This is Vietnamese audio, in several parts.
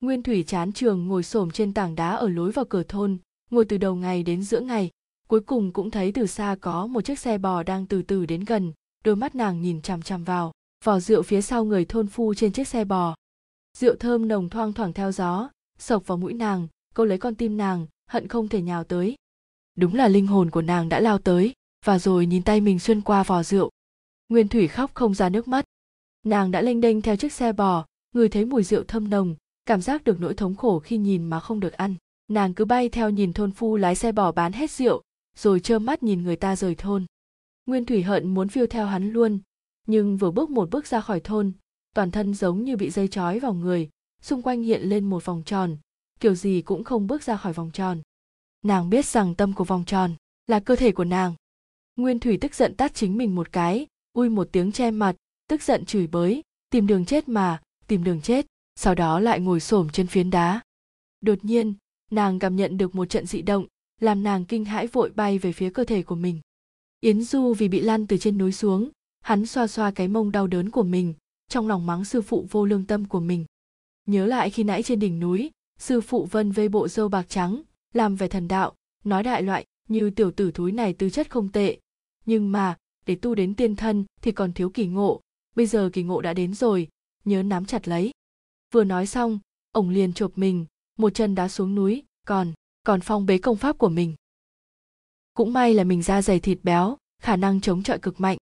Nguyên Thủy chán trường ngồi xổm trên tảng đá ở lối vào cửa thôn, ngồi từ đầu ngày đến giữa ngày, cuối cùng cũng thấy từ xa có một chiếc xe bò đang từ từ đến gần, đôi mắt nàng nhìn chằm chằm vào, vỏ rượu phía sau người thôn phu trên chiếc xe bò. Rượu thơm nồng thoang thoảng theo gió, sộc vào mũi nàng, câu lấy con tim nàng, hận không thể nhào tới. Đúng là linh hồn của nàng đã lao tới, và rồi nhìn tay mình xuyên qua vò rượu. Nguyên Thủy khóc không ra nước mắt. Nàng đã lênh đênh theo chiếc xe bò, người thấy mùi rượu thơm nồng, cảm giác được nỗi thống khổ khi nhìn mà không được ăn. Nàng cứ bay theo nhìn thôn phu lái xe bỏ bán hết rượu, rồi trơ mắt nhìn người ta rời thôn. Nguyên thủy hận muốn phiêu theo hắn luôn, nhưng vừa bước một bước ra khỏi thôn, toàn thân giống như bị dây trói vào người, xung quanh hiện lên một vòng tròn, kiểu gì cũng không bước ra khỏi vòng tròn. Nàng biết rằng tâm của vòng tròn là cơ thể của nàng. Nguyên thủy tức giận tát chính mình một cái, ui một tiếng che mặt, tức giận chửi bới, tìm đường chết mà, tìm đường chết sau đó lại ngồi xổm trên phiến đá. Đột nhiên, nàng cảm nhận được một trận dị động, làm nàng kinh hãi vội bay về phía cơ thể của mình. Yến du vì bị lăn từ trên núi xuống, hắn xoa xoa cái mông đau đớn của mình, trong lòng mắng sư phụ vô lương tâm của mình. Nhớ lại khi nãy trên đỉnh núi, sư phụ vân vây bộ dâu bạc trắng, làm về thần đạo, nói đại loại, như tiểu tử thúi này tư chất không tệ. Nhưng mà, để tu đến tiên thân thì còn thiếu kỳ ngộ, bây giờ kỳ ngộ đã đến rồi, nhớ nắm chặt lấy vừa nói xong ổng liền chộp mình, một chân đá xuống núi, còn còn phong bế công pháp của mình. Cũng may là mình da dày thịt béo, khả năng chống chọi cực mạnh.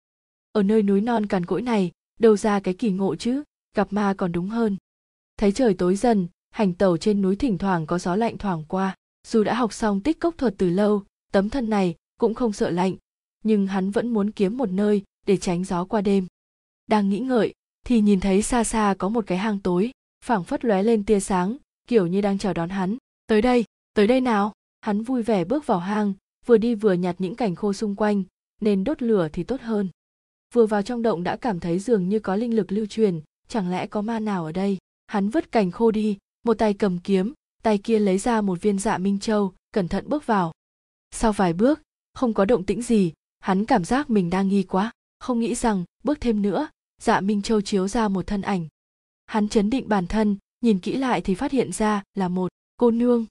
Ở nơi núi non cằn cỗi này, đâu ra cái kỳ ngộ chứ, gặp ma còn đúng hơn. Thấy trời tối dần, hành tẩu trên núi thỉnh thoảng có gió lạnh thoảng qua. Dù đã học xong tích cốc thuật từ lâu, tấm thân này cũng không sợ lạnh. Nhưng hắn vẫn muốn kiếm một nơi để tránh gió qua đêm. Đang nghĩ ngợi, thì nhìn thấy xa xa có một cái hang tối phảng phất lóe lên tia sáng, kiểu như đang chào đón hắn. Tới đây tới đây nào. Hắn vui vẻ bước vào hang, vừa đi vừa nhặt những cành khô xung quanh, nên đốt lửa thì tốt hơn. Vừa vào trong động đã cảm thấy dường như có linh lực lưu truyền, chẳng lẽ có ma nào ở đây? Hắn vứt cành khô đi, một tay cầm kiếm, tay kia lấy ra một viên dạ minh châu, cẩn thận bước vào. Sau vài bước, không có động tĩnh gì, hắn cảm giác mình đang nghi quá. Không nghĩ rằng, bước thêm nữa dạ minh châu chiếu ra một thân ảnh hắn chấn định bản thân, nhìn kỹ lại thì phát hiện ra là một cô nương.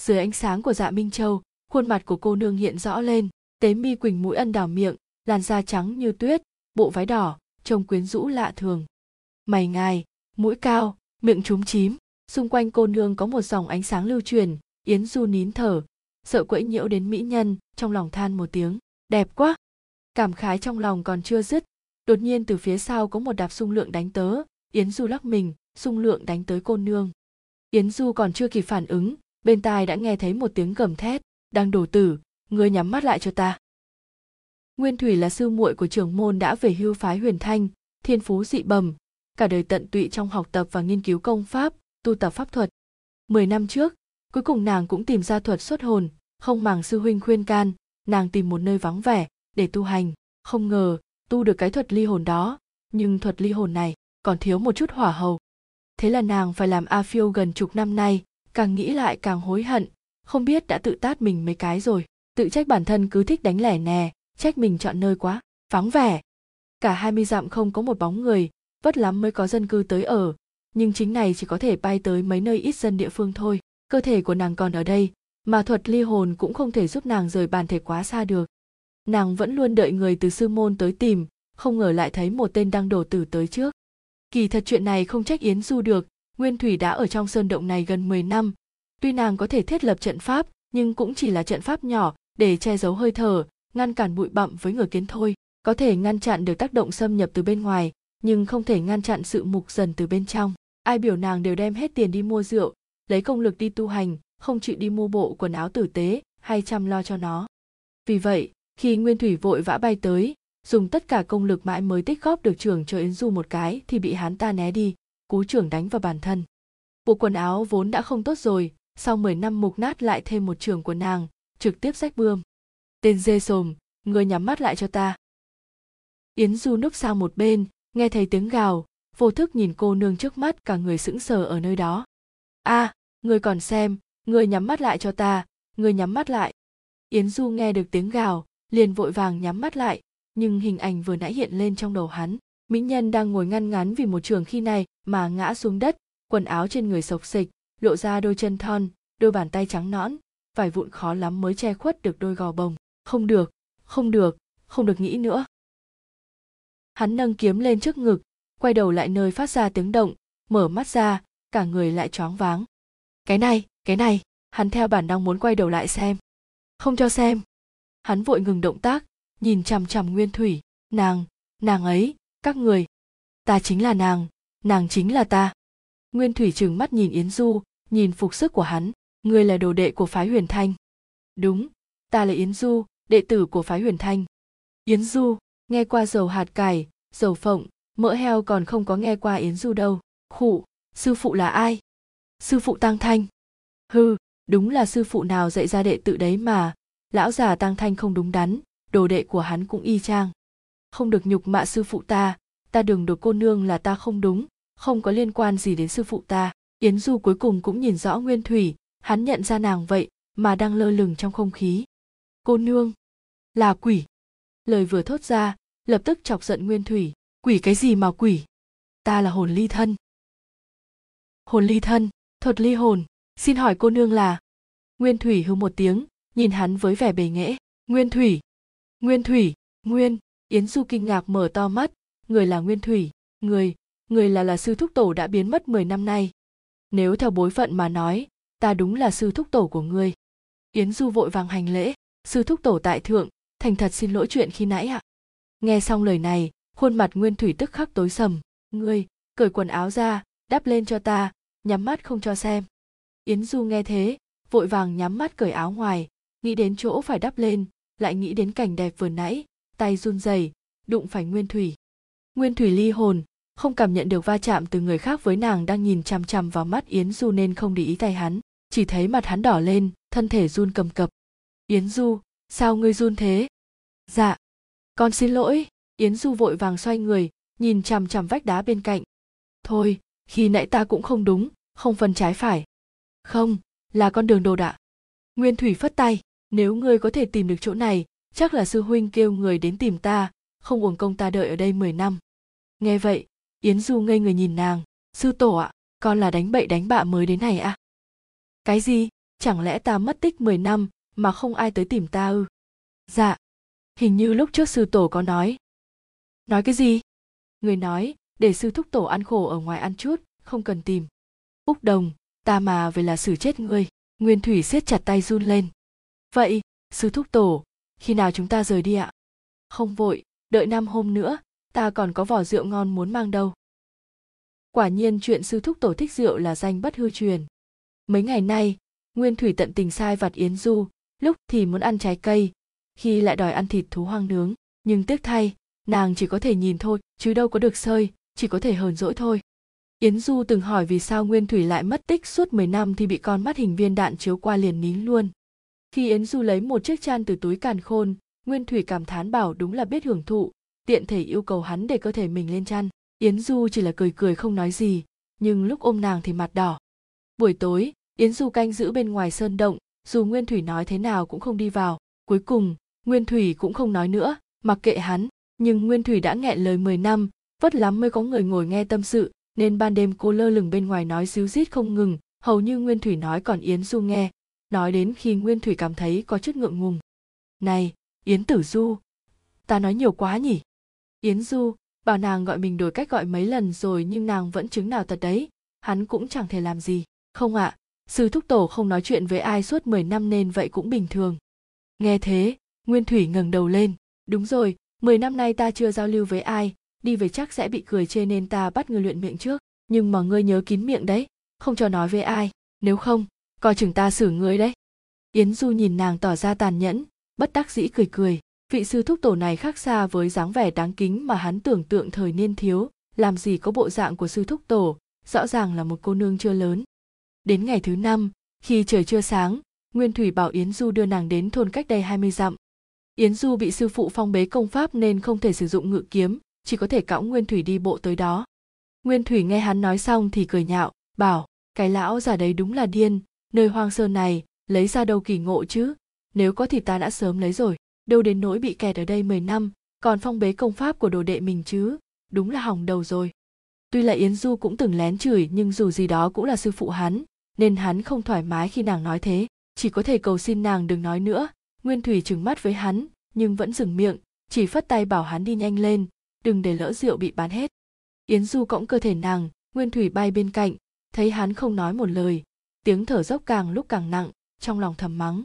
Dưới ánh sáng của dạ minh châu, khuôn mặt của cô nương hiện rõ lên, tế mi quỳnh mũi ân đào miệng, làn da trắng như tuyết, bộ váy đỏ, trông quyến rũ lạ thường. Mày ngài, mũi cao, miệng trúng chím, xung quanh cô nương có một dòng ánh sáng lưu truyền, yến du nín thở, sợ quẫy nhiễu đến mỹ nhân, trong lòng than một tiếng, đẹp quá. Cảm khái trong lòng còn chưa dứt, đột nhiên từ phía sau có một đạp sung lượng đánh tớ yến du lắc mình, sung lượng đánh tới cô nương. Yến du còn chưa kịp phản ứng, bên tai đã nghe thấy một tiếng gầm thét, đang đổ tử, ngươi nhắm mắt lại cho ta. Nguyên thủy là sư muội của trưởng môn đã về hưu phái huyền thanh, thiên phú dị bẩm, cả đời tận tụy trong học tập và nghiên cứu công pháp, tu tập pháp thuật. Mười năm trước, cuối cùng nàng cũng tìm ra thuật xuất hồn không màng sư huynh khuyên can, nàng tìm một nơi vắng vẻ để tu hành, không ngờ tu được cái thuật ly hồn đó, nhưng thuật ly hồn này còn thiếu một chút hỏa hầu. Thế là nàng phải làm a phiêu gần chục năm nay, càng nghĩ lại càng hối hận, không biết đã tự tát mình mấy cái rồi. Tự trách bản thân cứ thích đánh lẻ nè, trách mình chọn nơi quá, vắng vẻ. Cả hai mươi dặm không có một bóng người, vất lắm mới có dân cư tới ở. Nhưng chính này chỉ có thể bay tới mấy nơi ít dân địa phương thôi. Cơ thể của nàng còn ở đây, mà thuật ly hồn cũng không thể giúp nàng rời bàn thể quá xa được. Nàng vẫn luôn đợi người từ sư môn tới tìm, không ngờ lại thấy một tên đang đổ tử tới trước kỳ thật chuyện này không trách yến du được, nguyên thủy đã ở trong sơn động này gần 10 năm. Tuy nàng có thể thiết lập trận pháp, nhưng cũng chỉ là trận pháp nhỏ, để che giấu hơi thở, ngăn cản bụi bặm với người kiến thôi, có thể ngăn chặn được tác động xâm nhập từ bên ngoài, nhưng không thể ngăn chặn sự mục dần từ bên trong. Ai biểu nàng đều đem hết tiền đi mua rượu, lấy công lực đi tu hành, không chịu đi mua bộ quần áo tử tế, hay chăm lo cho nó. Vì vậy, khi nguyên thủy vội vã bay tới dùng tất cả công lực mãi mới tích góp được trưởng cho yến du một cái thì bị hắn ta né đi cú trưởng đánh vào bản thân. Bộ quần áo vốn đã không tốt rồi sau 10 năm mục nát lại thêm một trường của nàng trực tiếp rách bươm. Tên dê sồm người nhắm mắt lại cho ta. Yến du núp sang một bên nghe thấy tiếng gào vô thức nhìn cô nương trước mắt cả người sững sờ ở nơi đó. A à, người còn xem người nhắm mắt lại cho ta người nhắm mắt lại. Yến du nghe được tiếng gào liền vội vàng nhắm mắt lại nhưng hình ảnh vừa nãy hiện lên trong đầu hắn, mỹ nhân đang ngồi ngăn ngắn vì một trường khi này mà ngã xuống đất, quần áo trên người sộc xịch lộ ra đôi chân thon, đôi bàn tay trắng nõn vải vụn khó lắm mới che khuất được đôi gò bồng. Không được không được không được nghĩ nữa. Hắn nâng kiếm lên trước ngực, quay đầu lại nơi phát ra tiếng động, mở mắt ra, cả người lại choáng váng. Cái này cái này, hắn theo bản năng muốn quay đầu lại xem. Không cho xem. Hắn vội ngừng động tác nhìn chằm chằm nguyên thủy. Nàng nàng ấy, các người. Ta chính là nàng nàng chính là ta. Nguyên thủy trừng mắt nhìn yến du, nhìn phục sức của hắn. Ngươi là đồ đệ của phái huyền thanh. Đúng, ta là yến du, đệ tử của phái huyền thanh. Yến du, nghe qua dầu hạt cải, dầu phộng, mỡ heo còn không có nghe qua yến du đâu. Khụ, sư phụ là ai? Sư phụ tăng thanh. Hư đúng là sư phụ nào dạy ra đệ tử đấy mà. Lão già tăng thanh không đúng đắn đồ đệ của hắn cũng y chang. Không được nhục mạ sư phụ ta ta đường đột cô nương là ta không đúng, không có liên quan gì đến sư phụ ta. Yến du cuối cùng cũng nhìn rõ nguyên thủy, hắn nhận ra nàng vậy, mà đang lơ lửng trong không khí. Cô nương, là quỷ. Lời vừa thốt ra, lập tức chọc giận nguyên thủy. Quỷ cái gì mà quỷ? Ta là hồn ly thân. Hồn ly thân, thuật ly hồn. Xin hỏi cô nương là? Nguyên thủy hư một tiếng, nhìn hắn với vẻ bề nghễ. Nguyên thủy nguyên thủy, nguyên, yến du kinh ngạc mở to mắt. Người là nguyên thủy, người người là là sư thúc tổ đã biến mất 10 năm nay. Nếu theo bối phận mà nói, ta đúng là sư thúc tổ của ngươi. Yến du vội vàng hành lễ. Sư thúc tổ tại thượng, thành thật xin lỗi chuyện khi nãy ạ. Nghe xong lời này, khuôn mặt nguyên thủy tức khắc tối sầm. Ngươi, cởi quần áo ra, đắp lên cho ta, nhắm mắt không cho xem. Yến du nghe thế, vội vàng nhắm mắt cởi áo ngoài, nghĩ đến chỗ phải đắp lên lại nghĩ đến cảnh đẹp vừa nãy, tay run rẩy, đụng phải nguyên thủy. Nguyên thủy ly hồn, không cảm nhận được va chạm từ người khác với nàng đang nhìn chằm chằm vào mắt yến du nên không để ý tay hắn, chỉ thấy mặt hắn đỏ lên, thân thể run cầm cập. Yến du, sao ngươi run thế? Dạ con xin lỗi. Yến du vội vàng xoay người, nhìn chằm chằm vách đá bên cạnh. Thôi, khi nãy ta cũng không đúng, không phân trái phải. Không, là con đường đồ đạ nguyên thủy phất tay nếu ngươi có thể tìm được chỗ này, chắc là sư huynh kêu người đến tìm ta, không uổng công ta đợi ở đây 10 năm. Nghe vậy, yến du ngây người nhìn nàng, sư tổ ạ, con là đánh bậy đánh bạ mới đến này à? Cái gì? Chẳng lẽ ta mất tích 10 năm mà không ai tới tìm ta ư? Dạ. Hình như lúc trước sư tổ có nói. Nói cái gì? Người nói, để sư thúc tổ ăn khổ ở ngoài ăn chút, không cần tìm. Úc đồng, ta mà về là xử chết ngươi. Nguyên thủy siết chặt tay run lên vậy, sư thúc tổ, khi nào chúng ta rời đi ạ? Không vội, đợi năm hôm nữa, ta còn có vỏ rượu ngon muốn mang đâu. Quả nhiên chuyện sư thúc tổ thích rượu là danh bất hư truyền. Mấy ngày nay, nguyên thủy tận tình sai vặt yến du, lúc thì muốn ăn trái cây, khi lại đòi ăn thịt thú hoang nướng. Nhưng tiếc thay, nàng chỉ có thể nhìn thôi, chứ đâu có được sơi, chỉ có thể hờn dỗi thôi. Yến du từng hỏi vì sao nguyên thủy lại mất tích suốt 10 năm thì bị con mắt hình viên đạn chiếu qua liền nín luôn khi yến du lấy một chiếc chăn từ túi càn khôn, nguyên thủy cảm thán bảo đúng là biết hưởng thụ, tiện thể yêu cầu hắn để cơ thể mình lên chăn. Yến du chỉ là cười cười không nói gì, nhưng lúc ôm nàng thì mặt đỏ. Buổi tối, yến du canh giữ bên ngoài sơn động, dù nguyên thủy nói thế nào cũng không đi vào. Cuối cùng, nguyên thủy cũng không nói nữa, mặc kệ hắn, nhưng nguyên thủy đã nghẹn lời 10 năm, vất lắm mới có người ngồi nghe tâm sự, nên ban đêm cô lơ lửng bên ngoài nói xíu rít không ngừng, hầu như nguyên thủy nói còn yến du nghe nói đến khi nguyên thủy cảm thấy có chút ngượng ngùng. Này yến tử du ta nói nhiều quá nhỉ? Yến du bảo nàng gọi mình đổi cách gọi mấy lần rồi nhưng nàng vẫn chứng nào tật đấy. Hắn cũng chẳng thể làm gì. Không ạ à, sư thúc tổ không nói chuyện với ai suốt 10 năm nên vậy cũng bình thường. Nghe thế nguyên thủy ngẩng đầu lên. Đúng rồi 10 năm nay ta chưa giao lưu với ai. Đi về chắc sẽ bị cười chê nên ta bắt ngươi luyện miệng trước. Nhưng mà ngươi nhớ kín miệng đấy không cho nói với ai. Nếu không coi chừng ta xử ngươi đấy. Yến du nhìn nàng tỏ ra tàn nhẫn, bất đắc dĩ cười cười. Vị sư thúc tổ này khác xa với dáng vẻ đáng kính mà hắn tưởng tượng thời niên thiếu, làm gì có bộ dạng của sư thúc tổ, rõ ràng là một cô nương chưa lớn. Đến ngày thứ năm, khi trời chưa sáng, nguyên thủy bảo yến du đưa nàng đến thôn cách đây 20 dặm. Yến du bị sư phụ phong bế công pháp nên không thể sử dụng ngự kiếm, chỉ có thể cõng nguyên thủy đi bộ tới đó. Nguyên thủy nghe hắn nói xong thì cười nhạo, bảo, cái lão già đấy đúng là điên nơi hoang sơn này, lấy ra đâu kỳ ngộ chứ? Nếu có thì ta đã sớm lấy rồi. Đâu đến nỗi bị kẹt ở đây 10 năm, còn phong bế công pháp của đồ đệ mình chứ? Đúng là hỏng đầu rồi. Tuy là yến du cũng từng lén chửi, nhưng dù gì đó cũng là sư phụ hắn, nên hắn không thoải mái khi nàng nói thế. Chỉ có thể cầu xin nàng đừng nói nữa. Nguyên thủy trừng mắt với hắn, nhưng vẫn dừng miệng, chỉ phất tay bảo hắn đi nhanh lên, đừng để lỡ rượu bị bán hết. Yến du cõng cơ thể nàng, nguyên thủy bay bên cạnh, thấy hắn không nói một lời tiếng thở dốc càng lúc càng nặng, trong lòng thầm mắng.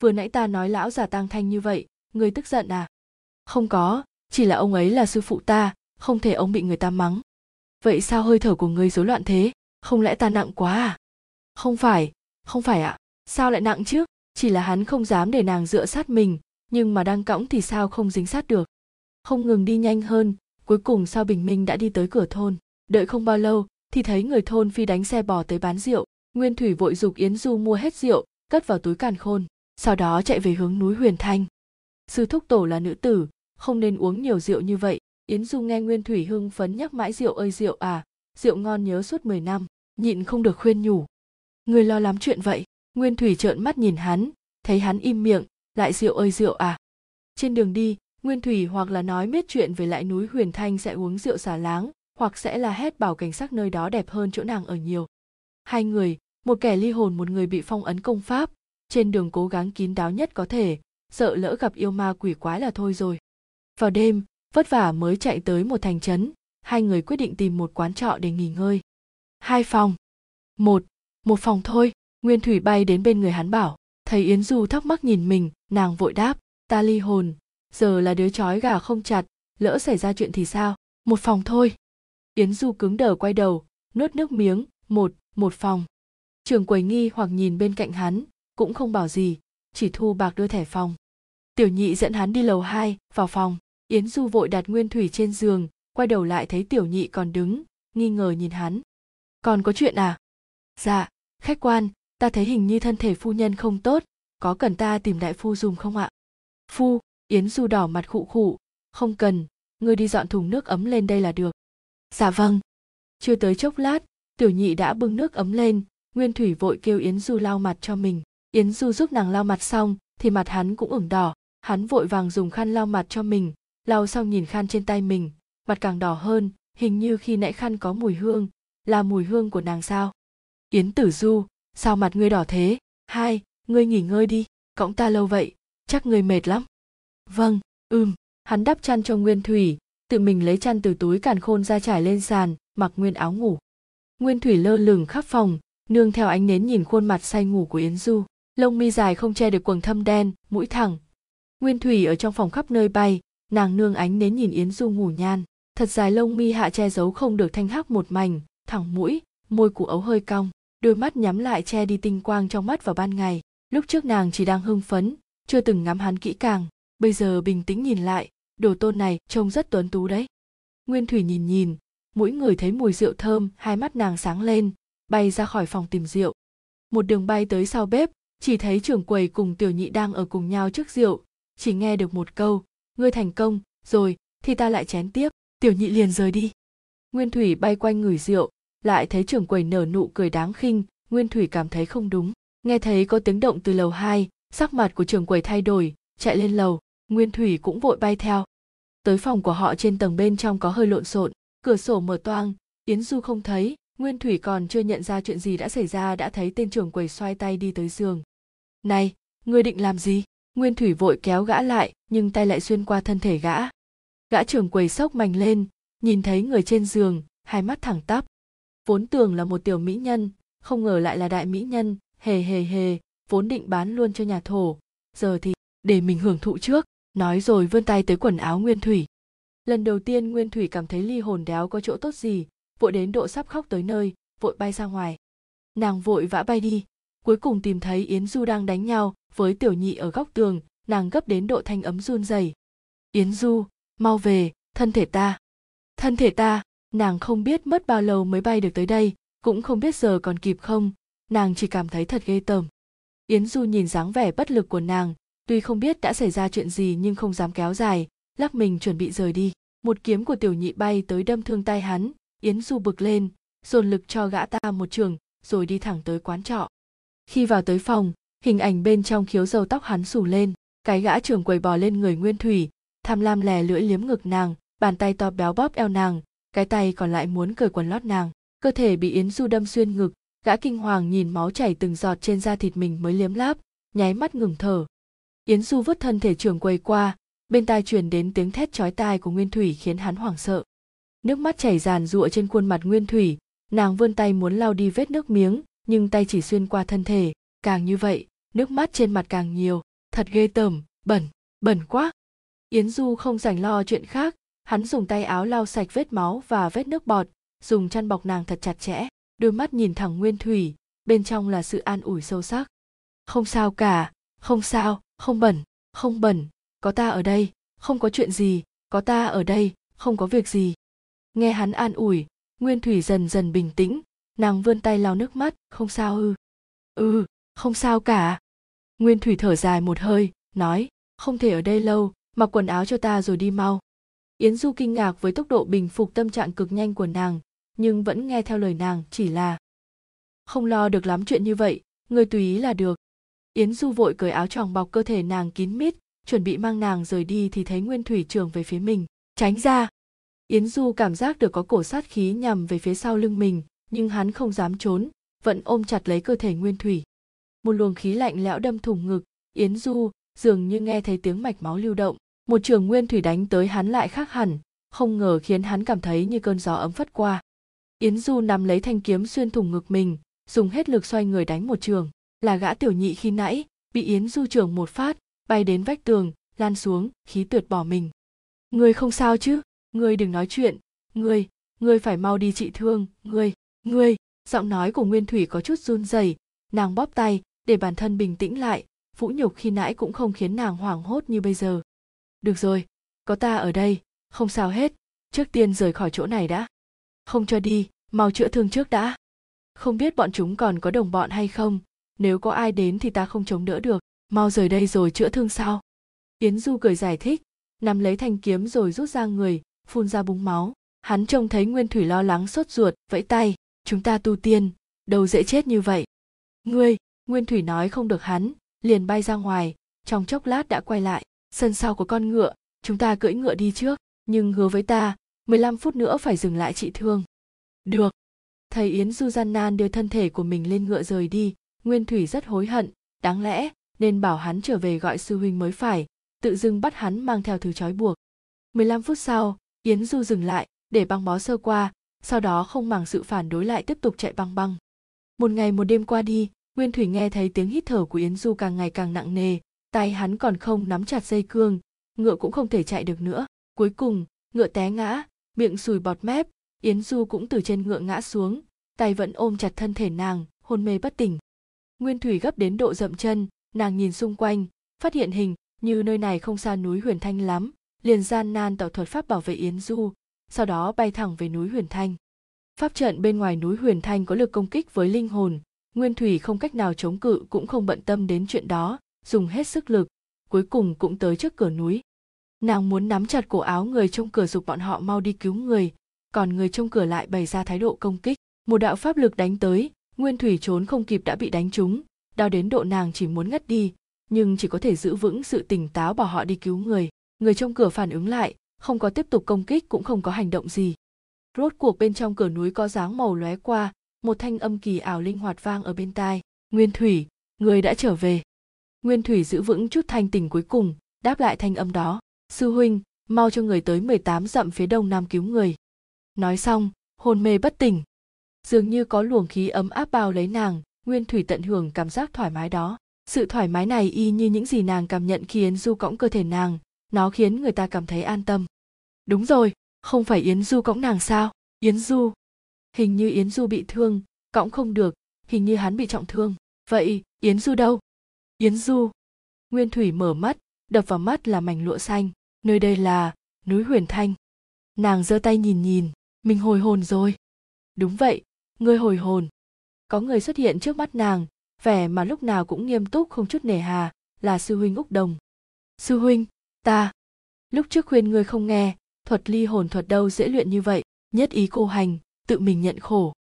Vừa nãy ta nói lão già tang thanh như vậy người tức giận à? Không có, chỉ là ông ấy là sư phụ ta, không thể ông bị người ta mắng. Vậy sao hơi thở của ngươi rối loạn thế? Không lẽ ta nặng quá à? Không phải không phải ạ. À? sao lại nặng chứ? Chỉ là hắn không dám để nàng dựa sát mình, nhưng mà đang cõng thì sao không dính sát được? Không ngừng đi nhanh hơn, cuối cùng sao bình minh đã đi tới cửa thôn. Đợi không bao lâu, thì thấy người thôn phi đánh xe bò tới bán rượu nguyên thủy vội dục yến du mua hết rượu, cất vào túi càn khôn, sau đó chạy về hướng núi huyền thanh. Sư thúc tổ là nữ tử, không nên uống nhiều rượu như vậy. Yến du nghe nguyên thủy hưng phấn nhắc mãi rượu ơi rượu à rượu ngon nhớ suốt 10 năm, nhịn không được khuyên nhủ. Người lo lắm chuyện vậy. Nguyên thủy trợn mắt nhìn hắn, thấy hắn im miệng, lại rượu ơi rượu à. Trên đường đi, nguyên thủy hoặc là nói miết chuyện về lại núi huyền thanh sẽ uống rượu xả láng, hoặc sẽ là hét bảo cảnh sắc nơi đó đẹp hơn chỗ nàng ở nhiều hai người, một kẻ ly hồn một người bị phong ấn công pháp. Trên đường cố gắng kín đáo nhất có thể, sợ lỡ gặp yêu ma quỷ quái là thôi rồi. Vào đêm, vất vả mới chạy tới một thành trấn. Hai người quyết định tìm một quán trọ để nghỉ ngơi. Hai phòng. Một một phòng thôi. Nguyên thủy bay đến bên người hắn bảo, thấy yến du thắc mắc nhìn mình, nàng vội đáp, ta ly hồn. Giờ là đứa chói gà không chặt, lỡ xảy ra chuyện thì sao? Một phòng thôi. Yến du cứng đờ quay đầu, nuốt nước miếng một một phòng. Trường quầy nghi hoặc nhìn bên cạnh hắn, cũng không bảo gì, chỉ thu bạc đưa thẻ phòng. Tiểu nhị dẫn hắn đi lầu hai, vào phòng. Yến du vội đặt nguyên thủy trên giường, quay đầu lại thấy tiểu nhị còn đứng, nghi ngờ nhìn hắn. Còn có chuyện à? Dạ khách quan, ta thấy hình như thân thể phu nhân không tốt, có cần ta tìm đại phu dùng không ạ? Phu, yến du đỏ mặt khụ khụ. Không cần, ngươi đi dọn thùng nước ấm lên đây là được. Dạ vâng. Chưa tới chốc lát tiểu nhị đã bưng nước ấm lên, nguyên thủy vội kêu yến du lau mặt cho mình. Yến du giúp nàng lau mặt xong, thì mặt hắn cũng ửng đỏ. Hắn vội vàng dùng khăn lau mặt cho mình, lau xong nhìn khăn trên tay mình. Mặt càng đỏ hơn, hình như khi nãy khăn có mùi hương. Là mùi hương của nàng sao? Yến tử du, sao mặt ngươi đỏ thế? Hai, ngươi nghỉ ngơi đi, cõng ta lâu vậy, chắc ngươi mệt lắm. Vâng ừm. Hắn đắp chăn cho nguyên thủy, tự mình lấy chăn từ túi càn khôn ra trải lên sàn, mặc nguyên áo ngủ nguyên thủy lơ lửng khắp phòng, nương theo ánh nến nhìn khuôn mặt say ngủ của yến du. Lông mi dài không che được quầng thâm đen, mũi thẳng. Nguyên thủy ở trong phòng khắp nơi bay, nàng nương ánh nến nhìn yến du ngủ nhan. Thật dài lông mi hạ che giấu không được thanh hắc một mảnh, thẳng mũi, môi cụ ấu hơi cong, đôi mắt nhắm lại che đi tinh quang trong mắt vào ban ngày. Lúc trước nàng chỉ đang hưng phấn, chưa từng ngắm hắn kỹ càng, bây giờ bình tĩnh nhìn lại, đồ tôn này trông rất tuấn tú đấy. Nguyên thủy nhìn nhìn mỗi người thấy mùi rượu thơm, hai mắt nàng sáng lên, bay ra khỏi phòng tìm rượu. Một đường bay tới sau bếp, chỉ thấy trưởng quầy cùng tiểu nhị đang ở cùng nhau trước rượu. Chỉ nghe được một câu, ngươi thành công, rồi, thì ta lại chén tiếp, tiểu nhị liền rời đi. Nguyên thủy bay quanh người rượu, lại thấy trưởng quầy nở nụ cười đáng khinh. Nguyên thủy cảm thấy không đúng, nghe thấy có tiếng động từ lầu hai, sắc mặt của trưởng quầy thay đổi, chạy lên lầu. Nguyên thủy cũng vội bay theo. Tới phòng của họ trên tầng bên trong có hơi lộn xộn cửa sổ mở toang, yến du không thấy, nguyên thủy còn chưa nhận ra chuyện gì đã xảy ra đã thấy tên trưởng quầy xoay tay đi tới giường. Này, ngươi định làm gì? Nguyên thủy vội kéo gã lại, nhưng tay lại xuyên qua thân thể gã. Gã trưởng quầy sốc mạnh lên, nhìn thấy người trên giường, hai mắt thẳng tắp. Vốn tưởng là một tiểu mỹ nhân, không ngờ lại là đại mỹ nhân, hề hề hề, vốn định bán luôn cho nhà thổ. Giờ thì để mình hưởng thụ trước, nói rồi vươn tay tới quần áo nguyên thủy lần đầu tiên nguyên thủy cảm thấy ly hồn đéo có chỗ tốt gì, vội đến độ sắp khóc tới nơi, vội bay ra ngoài. Nàng vội vã bay đi, cuối cùng tìm thấy yến du đang đánh nhau với tiểu nhị ở góc tường, nàng gấp đến độ thanh ấm run rẩy. Yến du, mau về, thân thể ta, thân thể ta. Nàng không biết mất bao lâu mới bay được tới đây, cũng không biết giờ còn kịp không, nàng chỉ cảm thấy thật ghê tởm. Yến du nhìn dáng vẻ bất lực của nàng, tuy không biết đã xảy ra chuyện gì nhưng không dám kéo dài lắc mình chuẩn bị rời đi. Một kiếm của tiểu nhị bay tới đâm thương tay hắn, yến du bực lên, dồn lực cho gã ta một trường, rồi đi thẳng tới quán trọ. Khi vào tới phòng, hình ảnh bên trong khiếu dầu tóc hắn xù lên, cái gã trưởng quầy bò lên người nguyên thủy, tham lam lè lưỡi liếm ngực nàng, bàn tay to béo bóp eo nàng, cái tay còn lại muốn cởi quần lót nàng. Cơ thể bị yến du đâm xuyên ngực, gã kinh hoàng nhìn máu chảy từng giọt trên da thịt mình mới liếm láp, nháy mắt ngừng thở. Yến du vứt thân thể trưởng quầy qua bên tai truyền đến tiếng thét chói tai của nguyên thủy khiến hắn hoảng sợ. Nước mắt chảy ràn rụa trên khuôn mặt nguyên thủy, nàng vươn tay muốn lau đi vết nước miếng, nhưng tay chỉ xuyên qua thân thể, càng như vậy, nước mắt trên mặt càng nhiều, thật ghê tởm, bẩn bẩn quá. Yến du không rảnh lo chuyện khác, hắn dùng tay áo lau sạch vết máu và vết nước bọt, dùng chăn bọc nàng thật chặt chẽ, đôi mắt nhìn thẳng nguyên thủy, bên trong là sự an ủi sâu sắc. Không sao cả, không sao, không bẩn không bẩn có ta ở đây, không có chuyện gì. Có ta ở đây, không có việc gì. Nghe hắn an ủi, nguyên thủy dần dần bình tĩnh. Nàng vươn tay lau nước mắt, không sao ư? Ừ không sao cả. Nguyên thủy thở dài một hơi, nói, không thể ở đây lâu, mặc quần áo cho ta rồi đi mau. Yến du kinh ngạc với tốc độ bình phục tâm trạng cực nhanh của nàng, nhưng vẫn nghe theo lời nàng chỉ là, không lo được lắm chuyện như vậy, người tùy ý là được. Yến du vội cởi áo choàng bọc cơ thể nàng kín mít chuẩn bị mang nàng rời đi thì thấy nguyên thủy trường về phía mình. Tránh ra. Yến du cảm giác được có cổ sát khí nhằm về phía sau lưng mình, nhưng hắn không dám trốn, vẫn ôm chặt lấy cơ thể nguyên thủy. Một luồng khí lạnh lẽo đâm thủng ngực, yến du dường như nghe thấy tiếng mạch máu lưu động. Một trường nguyên thủy đánh tới hắn lại khác hẳn, không ngờ khiến hắn cảm thấy như cơn gió ấm phất qua. Yến du nắm lấy thanh kiếm xuyên thủng ngực mình, dùng hết lực xoay người đánh một trường. Là gã tiểu nhị khi nãy, bị yến du trường một phát bay đến vách tường lan xuống khí tuyệt bỏ mình. Người không sao chứ? Người đừng nói chuyện. Người, người phải mau đi trị thương. Người, người. Giọng nói của nguyên thủy có chút run rẩy. Nàng bóp tay để bản thân bình tĩnh lại. Vũ nhục khi nãy cũng không khiến nàng hoảng hốt như bây giờ. Được rồi có ta ở đây. Không sao hết. Trước tiên rời khỏi chỗ này đã. Không cho đi. Mau chữa thương trước đã. Không biết bọn chúng còn có đồng bọn hay không. Nếu có ai đến thì ta không chống đỡ được mau rời đây rồi chữa thương sao? yến du cười giải thích, nắm lấy thanh kiếm rồi rút ra người, phun ra búng máu. Hắn trông thấy nguyên thủy lo lắng sốt ruột, vẫy tay, chúng ta tu tiên, đâu dễ chết như vậy. Ngươi, nguyên thủy nói không được hắn, liền bay ra ngoài, trong chốc lát đã quay lại. Sân sau của con ngựa, chúng ta cưỡi ngựa đi trước, nhưng hứa với ta 15 phút nữa phải dừng lại trị thương. Được. Thầy yến du gian nan đưa thân thể của mình lên ngựa rời đi, nguyên thủy rất hối hận. Đáng lẽ nên bảo hắn trở về gọi sư huynh mới phải, tự dưng bắt hắn mang theo thứ trói buộc. 15 phút sau, yến du dừng lại, để băng bó sơ qua, sau đó không màng sự phản đối lại tiếp tục chạy băng băng. Một ngày một đêm qua đi, nguyên thủy nghe thấy tiếng hít thở của yến du càng ngày càng nặng nề, tay hắn còn không nắm chặt dây cương, ngựa cũng không thể chạy được nữa. Cuối cùng, ngựa té ngã, miệng sùi bọt mép, yến du cũng từ trên ngựa ngã xuống, tay vẫn ôm chặt thân thể nàng, hôn mê bất tỉnh. Nguyên thủy gấp đến độ dậm chân nàng nhìn xung quanh, phát hiện hình như nơi này không xa núi huyền thanh lắm, liền gian nan tạo thuật pháp bảo vệ yến du, sau đó bay thẳng về núi huyền thanh. Pháp trận bên ngoài núi huyền thanh có lực công kích với linh hồn, nguyên thủy không cách nào chống cự cũng không bận tâm đến chuyện đó, dùng hết sức lực, cuối cùng cũng tới trước cửa núi. Nàng muốn nắm chặt cổ áo người trong cửa dục bọn họ mau đi cứu người, còn người trong cửa lại bày ra thái độ công kích. Một đạo pháp lực đánh tới, nguyên thủy trốn không kịp đã bị đánh trúng đau đến độ nàng chỉ muốn ngất đi, nhưng chỉ có thể giữ vững sự tỉnh táo bảo họ đi cứu người. Người trong cửa phản ứng lại, không có tiếp tục công kích cũng không có hành động gì. Rốt cuộc bên trong cửa núi có dáng màu lóe qua, một thanh âm kỳ ảo linh hoạt vang ở bên tai. Nguyên thủy, người đã trở về. Nguyên thủy giữ vững chút thanh tỉnh cuối cùng, đáp lại thanh âm đó. Sư huynh, mau cho người tới 18 dặm phía đông nam cứu người. Nói xong, hôn mê bất tỉnh. Dường như có luồng khí ấm áp bao lấy nàng nguyên thủy tận hưởng cảm giác thoải mái đó. Sự thoải mái này y như những gì nàng cảm nhận khi yến du cõng cơ thể nàng. Nó khiến người ta cảm thấy an tâm. Đúng rồi, không phải yến du cõng nàng sao? Yến du. Hình như yến du bị thương, cõng không được, hình như hắn bị trọng thương. Vậy, yến du đâu? Yến du. Nguyên thủy mở mắt, đập vào mắt là mảnh lụa xanh. Nơi đây là núi huyền thanh. Nàng giơ tay nhìn nhìn, mình hồi hồn rồi. Đúng vậy, ngươi hồi hồn có người xuất hiện trước mắt nàng, vẻ mà lúc nào cũng nghiêm túc không chút nề hà, là sư huynh úc đồng. Sư huynh, ta. Lúc trước khuyên ngươi không nghe, thuật ly hồn thuật đâu dễ luyện như vậy, nhất ý cô hành, tự mình nhận khổ.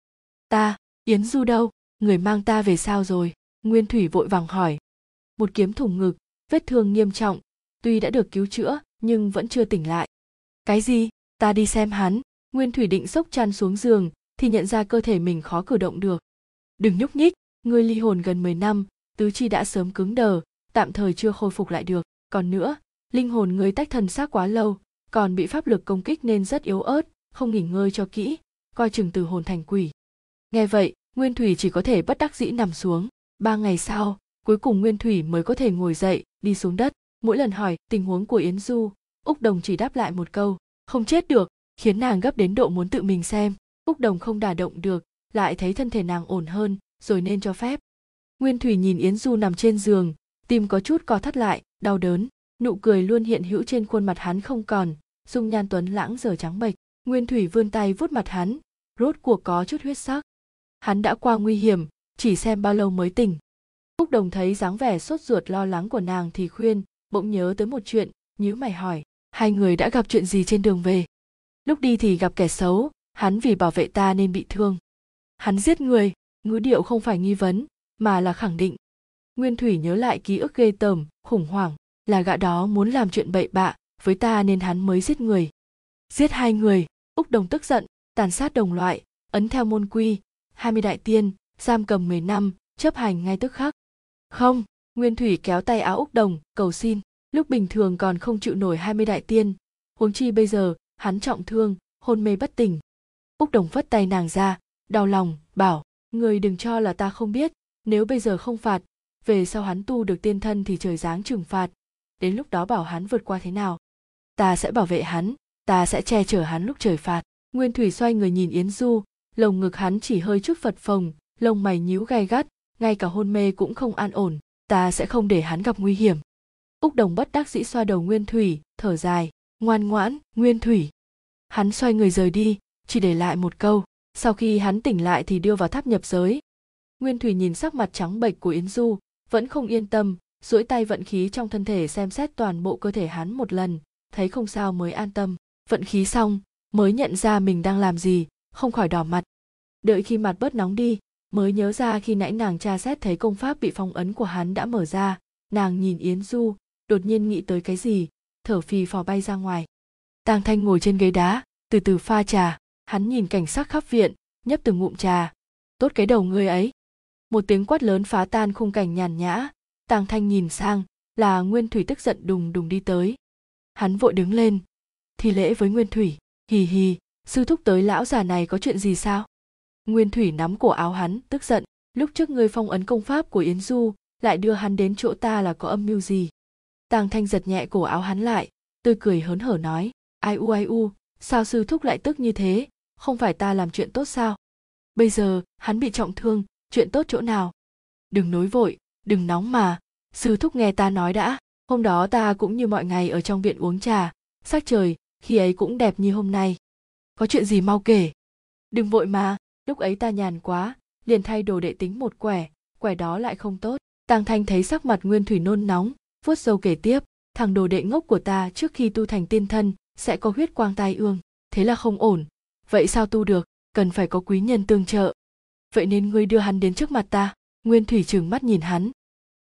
Ta, yến du đâu? Người mang ta về sao rồi? Nguyên thủy vội vàng hỏi. Một kiếm thủng ngực, vết thương nghiêm trọng, tuy đã được cứu chữa, nhưng vẫn chưa tỉnh lại. Cái gì? Ta đi xem hắn. Nguyên thủy định sốc chăn xuống giường, thì nhận ra cơ thể mình khó cử động được đừng nhúc nhích, ngươi ly hồn gần 10 năm, tứ chi đã sớm cứng đờ, tạm thời chưa khôi phục lại được. Còn nữa, linh hồn ngươi tách thần xác quá lâu, còn bị pháp lực công kích nên rất yếu ớt, không nghỉ ngơi cho kỹ, coi chừng từ hồn thành quỷ. Nghe vậy, nguyên thủy chỉ có thể bất đắc dĩ nằm xuống. Ba ngày sau, cuối cùng nguyên thủy mới có thể ngồi dậy, đi xuống đất. Mỗi lần hỏi tình huống của yến du, úc đồng chỉ đáp lại một câu, không chết được, khiến nàng gấp đến độ muốn tự mình xem. Úc đồng không đả động được lại thấy thân thể nàng ổn hơn, rồi nên cho phép. Nguyên thủy nhìn yến du nằm trên giường, tim có chút co thắt lại, đau đớn. Nụ cười luôn hiện hữu trên khuôn mặt hắn không còn, dung nhan tuấn lãng giờ trắng bệch. Nguyên thủy vươn tay vuốt mặt hắn, rốt cuộc có chút huyết sắc. Hắn đã qua nguy hiểm, chỉ xem bao lâu mới tỉnh. Úc đồng thấy dáng vẻ sốt ruột lo lắng của nàng thì khuyên, bỗng nhớ tới một chuyện, nhíu mày hỏi, hai người đã gặp chuyện gì trên đường về? Lúc đi thì gặp kẻ xấu, hắn vì bảo vệ ta nên bị thương hắn giết người, ngữ điệu không phải nghi vấn, mà là khẳng định. Nguyên thủy nhớ lại ký ức ghê tởm, khủng hoảng, là gã đó muốn làm chuyện bậy bạ, với ta nên hắn mới giết người. Giết hai người, úc đồng tức giận, tàn sát đồng loại, ấn theo môn quy, hai mươi đại tiên, giam cầm 10 năm, chấp hành ngay tức khắc. Không, nguyên thủy kéo tay áo úc đồng, cầu xin, lúc bình thường còn không chịu nổi hai mươi đại tiên. Huống chi bây giờ, hắn trọng thương, hôn mê bất tỉnh. Úc đồng phất tay nàng ra đau lòng, bảo, người đừng cho là ta không biết, nếu bây giờ không phạt, về sau hắn tu được tiên thân thì trời giáng trừng phạt. Đến lúc đó bảo hắn vượt qua thế nào? Ta sẽ bảo vệ hắn, ta sẽ che chở hắn lúc trời phạt. Nguyên thủy xoay người nhìn yến du, lồng ngực hắn chỉ hơi chút phật phồng, lông mày nhíu gai gắt, ngay cả hôn mê cũng không an ổn, ta sẽ không để hắn gặp nguy hiểm. Úc đồng bất đắc dĩ xoa đầu nguyên thủy, thở dài, ngoan ngoãn, nguyên thủy. Hắn xoay người rời đi, chỉ để lại một câu sau khi hắn tỉnh lại thì đưa vào tháp nhập giới. Nguyên thủy nhìn sắc mặt trắng bệch của yến du, vẫn không yên tâm, duỗi tay vận khí trong thân thể xem xét toàn bộ cơ thể hắn một lần, thấy không sao mới an tâm. Vận khí xong, mới nhận ra mình đang làm gì, không khỏi đỏ mặt. Đợi khi mặt bớt nóng đi, mới nhớ ra khi nãy nàng tra xét thấy công pháp bị phong ấn của hắn đã mở ra, nàng nhìn yến du, đột nhiên nghĩ tới cái gì, thở phì phò bay ra ngoài. Tàng thanh ngồi trên ghế đá, từ từ pha trà hắn nhìn cảnh sắc khắp viện, nhấp từng ngụm trà. Tốt cái đầu ngươi ấy. Một tiếng quát lớn phá tan khung cảnh nhàn nhã. Tàng thanh nhìn sang, là nguyên thủy tức giận đùng đùng đi tới. Hắn vội đứng lên. Thì lễ với nguyên thủy. Hì hì, sư thúc tới lão già này có chuyện gì sao? Nguyên thủy nắm cổ áo hắn, tức giận. Lúc trước ngươi phong ấn công pháp của yến du, lại đưa hắn đến chỗ ta là có âm mưu gì? Tàng thanh giật nhẹ cổ áo hắn lại, tươi cười hớn hở nói. Ai u ai u, sao sư thúc lại tức như thế? Không phải ta làm chuyện tốt sao? Bây giờ, hắn bị trọng thương, chuyện tốt chỗ nào? Đừng nối vội, đừng nóng mà. Sư thúc nghe ta nói đã, hôm đó ta cũng như mọi ngày ở trong viện uống trà. Sắc trời, khi ấy cũng đẹp như hôm nay. Có chuyện gì mau kể? Đừng vội mà, lúc ấy ta nhàn quá, liền thay đồ đệ tính một quẻ quẻ đó lại không tốt. Tàng thanh thấy sắc mặt nguyên thủy nôn nóng, vuốt sâu kể tiếp, thằng đồ đệ ngốc của ta trước khi tu thành tiên thân, sẽ có huyết quang tai ương, thế là không ổn vậy sao tu được? Cần phải có quý nhân tương trợ. Vậy nên ngươi đưa hắn đến trước mặt ta. Nguyên thủy trừng mắt nhìn hắn.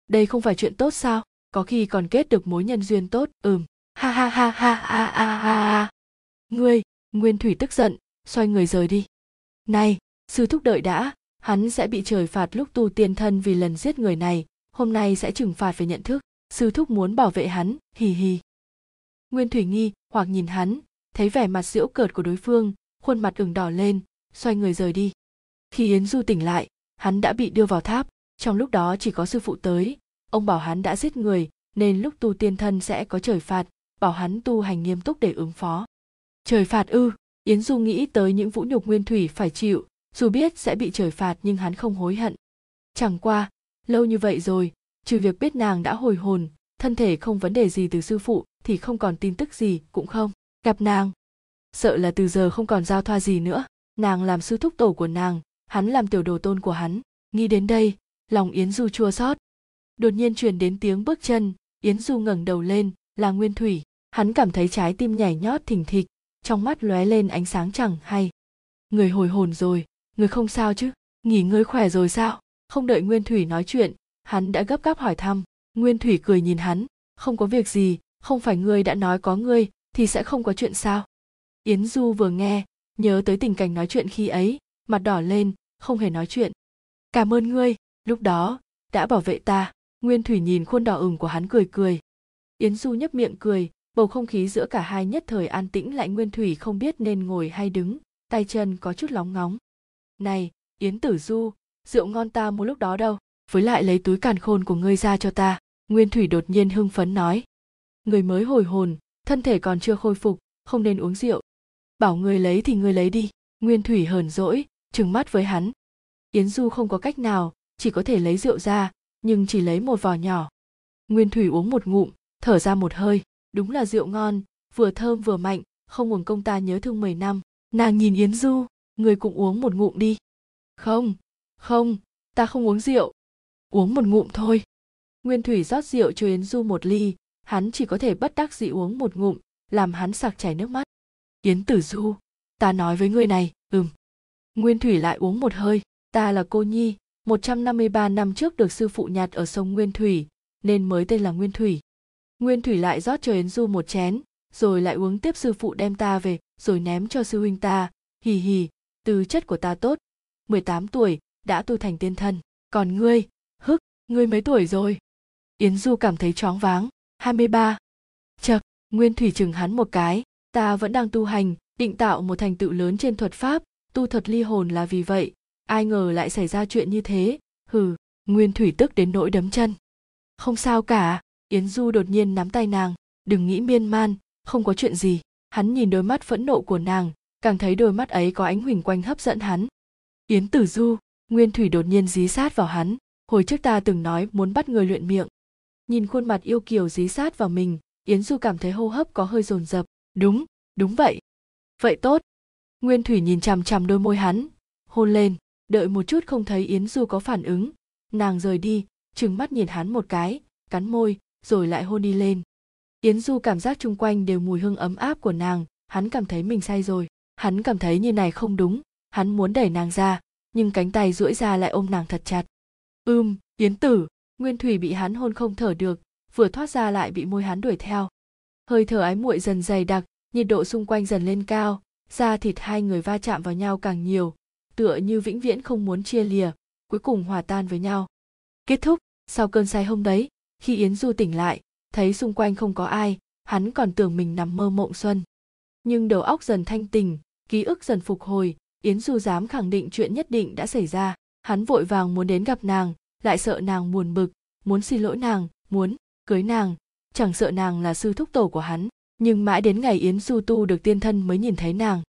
Đây không phải chuyện tốt sao? Có khi còn kết được mối nhân duyên tốt. Ừm. Ha ha ha ha ha ha ha ngươi, nguyên thủy tức giận, xoay người rời đi. Này, sư thúc đợi đã. Hắn sẽ bị trời phạt lúc tu tiên thân vì lần giết người này. Hôm nay sẽ trừng phạt về nhận thức. Sư thúc muốn bảo vệ hắn. Hì hì. Nguyên thủy nghi, hoặc nhìn hắn. Thấy vẻ mặt giễu cợt của đối phương khuôn mặt ửng đỏ lên, xoay người rời đi. Khi yến du tỉnh lại, hắn đã bị đưa vào tháp. Trong lúc đó chỉ có sư phụ tới. Ông bảo hắn đã giết người, nên lúc tu tiên thân sẽ có trời phạt, bảo hắn tu hành nghiêm túc để ứng phó. Trời phạt ư? Yến du nghĩ tới những vũ nhục nguyên thủy phải chịu, dù biết sẽ bị trời phạt nhưng hắn không hối hận. Chẳng qua, lâu như vậy rồi, trừ việc biết nàng đã hồi hồn, thân thể không vấn đề gì từ sư phụ thì không còn tin tức gì, cũng không. Gặp nàng sợ là từ giờ không còn giao thoa gì nữa. Nàng làm sư thúc tổ của nàng, hắn làm tiểu đồ tôn của hắn. Nghĩ đến đây, lòng yến du chua xót. Đột nhiên truyền đến tiếng bước chân, yến du ngẩng đầu lên, là nguyên thủy. Hắn cảm thấy trái tim nhảy nhót thình thịch, trong mắt lóe lên ánh sáng chẳng hay. Người hồi hồn rồi, người không sao chứ? Nghỉ ngơi khỏe rồi sao? Không đợi nguyên thủy nói chuyện, hắn đã gấp gáp hỏi thăm. Nguyên thủy cười nhìn hắn. Không có việc gì, không phải ngươi đã nói có ngươi, thì sẽ không có chuyện sao? Yến du vừa nghe, nhớ tới tình cảnh nói chuyện khi ấy, mặt đỏ lên, không hề nói chuyện. Cảm ơn ngươi, lúc đó đã bảo vệ ta. Nguyên thủy nhìn khuôn đỏ ửng của hắn cười cười. Yến du nhấp miệng cười, bầu không khí giữa cả hai nhất thời an tĩnh lại, nguyên thủy không biết nên ngồi hay đứng, tay chân có chút lóng ngóng. Này, yến tử du, rượu ngon ta mua lúc đó đâu? Với lại lấy túi càn khôn của ngươi ra cho ta. Nguyên thủy đột nhiên hưng phấn nói. Người mới hồi hồn, thân thể còn chưa khôi phục, không nên uống rượu bảo người lấy thì người lấy đi. Nguyên thủy hờn dỗi, trừng mắt với hắn. Yến du không có cách nào, chỉ có thể lấy rượu ra, nhưng chỉ lấy một vò nhỏ. Nguyên thủy uống một ngụm, thở ra một hơi. Đúng là rượu ngon, vừa thơm vừa mạnh, không uống công ta nhớ thương mười năm. Nàng nhìn yến du, người cũng uống một ngụm đi. Không không, ta không uống rượu. Uống một ngụm thôi. Nguyên thủy rót rượu cho yến du một ly, hắn chỉ có thể bất đắc dĩ uống một ngụm, làm hắn sặc chảy nước mắt yến tử du ta nói với người này ừm nguyên thủy lại uống một hơi ta là cô nhi 153 năm trước được sư phụ nhặt ở sông Nguyên Thủy, nên mới tên là Nguyên Thủy. Nguyên Thủy lại rót cho Yến Du một chén, rồi lại uống tiếp sư phụ đem ta về, rồi ném cho sư huynh ta, hì hì, tư chất của ta tốt, 18 tuổi, đã tu thành tiên thân. Còn ngươi, hức, ngươi mấy tuổi rồi? Yến Du cảm thấy choáng váng, 23. Chật, Nguyên Thủy chừng hắn một cái, ta vẫn đang tu hành, định tạo một thành tựu lớn trên thuật pháp, tu thuật ly hồn là vì vậy, ai ngờ lại xảy ra chuyện như thế. Hừ nguyên thủy tức đến nỗi đấm chân. Không sao cả. Yến du đột nhiên nắm tay nàng. Đừng nghĩ miên man không có chuyện gì. Hắn nhìn đôi mắt phẫn nộ của nàng càng thấy đôi mắt ấy có ánh huỳnh quanh hấp dẫn hắn. Yến tử du nguyên thủy đột nhiên dí sát vào hắn. Hồi trước ta từng nói muốn bắt người luyện miệng. Nhìn khuôn mặt yêu kiều dí sát vào mình yến du cảm thấy hô hấp có hơi dồn dập đúng đúng vậy. Vậy tốt. Nguyên thủy nhìn chằm chằm đôi môi hắn, hôn lên, đợi một chút không thấy yến du có phản ứng. Nàng rời đi, trừng mắt nhìn hắn một cái, cắn môi, rồi lại hôn đi lên. Yến du cảm giác chung quanh đều mùi hương ấm áp của nàng, hắn cảm thấy mình say rồi. Hắn cảm thấy như này không đúng, hắn muốn đẩy nàng ra, nhưng cánh tay duỗi ra lại ôm nàng thật chặt. Ưm, yến tử, nguyên thủy bị hắn hôn không thở được, vừa thoát ra lại bị môi hắn đuổi theo hơi thở ái muội dần dày đặc, nhiệt độ xung quanh dần lên cao, da thịt hai người va chạm vào nhau càng nhiều, tựa như vĩnh viễn không muốn chia lìa, cuối cùng hòa tan với nhau. Kết thúc, sau cơn say hôm đấy, khi yến du tỉnh lại, thấy xung quanh không có ai, hắn còn tưởng mình nằm mơ mộng xuân. Nhưng đầu óc dần thanh tình ký ức dần phục hồi, yến du dám khẳng định chuyện nhất định đã xảy ra, hắn vội vàng muốn đến gặp nàng, lại sợ nàng buồn bực, muốn xin lỗi nàng, muốn cưới nàng chẳng sợ nàng là sư thúc tổ của hắn, nhưng mãi đến ngày yến du tu được tiên thân mới nhìn thấy nàng.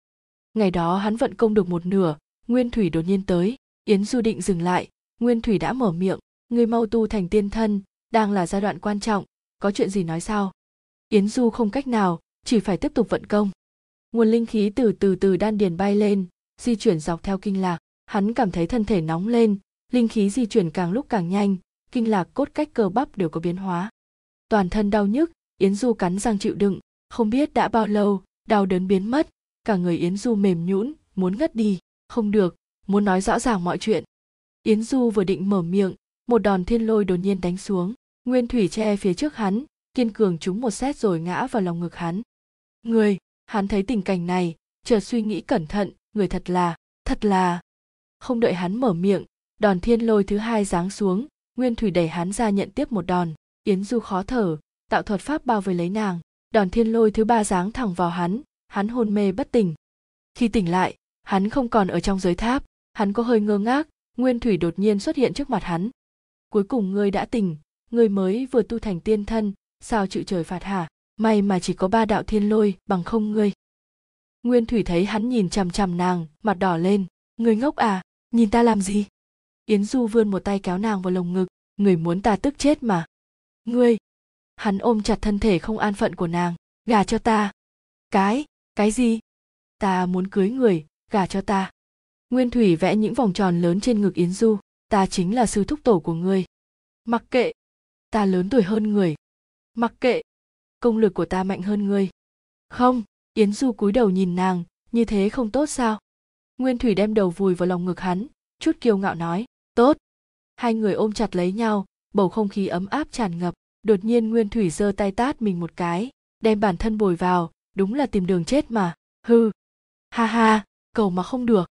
Ngày đó hắn vận công được một nửa, nguyên thủy đột nhiên tới. Yến du định dừng lại, nguyên thủy đã mở miệng người mau tu thành tiên thân, đang là giai đoạn quan trọng, có chuyện gì nói sao yến du không cách nào, chỉ phải tiếp tục vận công. Nguồn linh khí từ từ từ đan điền bay lên, di chuyển dọc theo kinh lạc. Hắn cảm thấy thân thể nóng lên, linh khí di chuyển càng lúc càng nhanh, kinh lạc cốt cách cơ bắp đều có biến hóa toàn thân đau nhức, yến du cắn răng chịu đựng, không biết đã bao lâu, đau đớn biến mất, cả người yến du mềm nhũn, muốn ngất đi, không được, muốn nói rõ ràng mọi chuyện. Yến du vừa định mở miệng, một đòn thiên lôi đột nhiên đánh xuống, nguyên thủy che phía trước hắn, kiên cường trúng một xét rồi ngã vào lòng ngực hắn. Người, hắn thấy tình cảnh này, chợt suy nghĩ cẩn thận, người thật là thật là. Không đợi hắn mở miệng, đòn thiên lôi thứ hai giáng xuống, nguyên thủy đẩy hắn ra nhận tiếp một đòn yến du khó thở, tạo thuật pháp bao vây lấy nàng. Đòn thiên lôi thứ ba giáng thẳng vào hắn hắn hôn mê bất tỉnh. Khi tỉnh lại, hắn không còn ở trong giới tháp, hắn có hơi ngơ ngác, nguyên thủy đột nhiên xuất hiện trước mặt hắn. Cuối cùng ngươi đã tỉnh, ngươi mới vừa tu thành tiên thân, sao chịu trời phạt hả? May mà chỉ có ba đạo thiên lôi, bằng không ngươi. Nguyên thủy thấy hắn nhìn chằm chằm nàng, mặt đỏ lên. Ngươi ngốc à? Nhìn ta làm gì? Yến du vươn một tay kéo nàng vào lồng ngực. Người muốn ta tức chết mà ngươi. Hắn ôm chặt thân thể không an phận của nàng. Gà cho ta. Cái? Cái gì? Ta muốn cưới người. Gả cho ta. Nguyên thủy vẽ những vòng tròn lớn trên ngực yến du. Ta chính là sư thúc tổ của ngươi. Mặc kệ. Ta lớn tuổi hơn người. Mặc kệ. Công lực của ta mạnh hơn ngươi. Không. Yến du cúi đầu nhìn nàng. Như thế không tốt sao? Nguyên thủy đem đầu vùi vào lòng ngực hắn. Chút kiêu ngạo nói. Tốt. Hai người ôm chặt lấy nhau bầu không khí ấm áp tràn ngập. Đột nhiên nguyên thủy giơ tay tát mình một cái, đem bản thân bồi vào, đúng là tìm đường chết mà. Hư ha ha, cầu mà không được.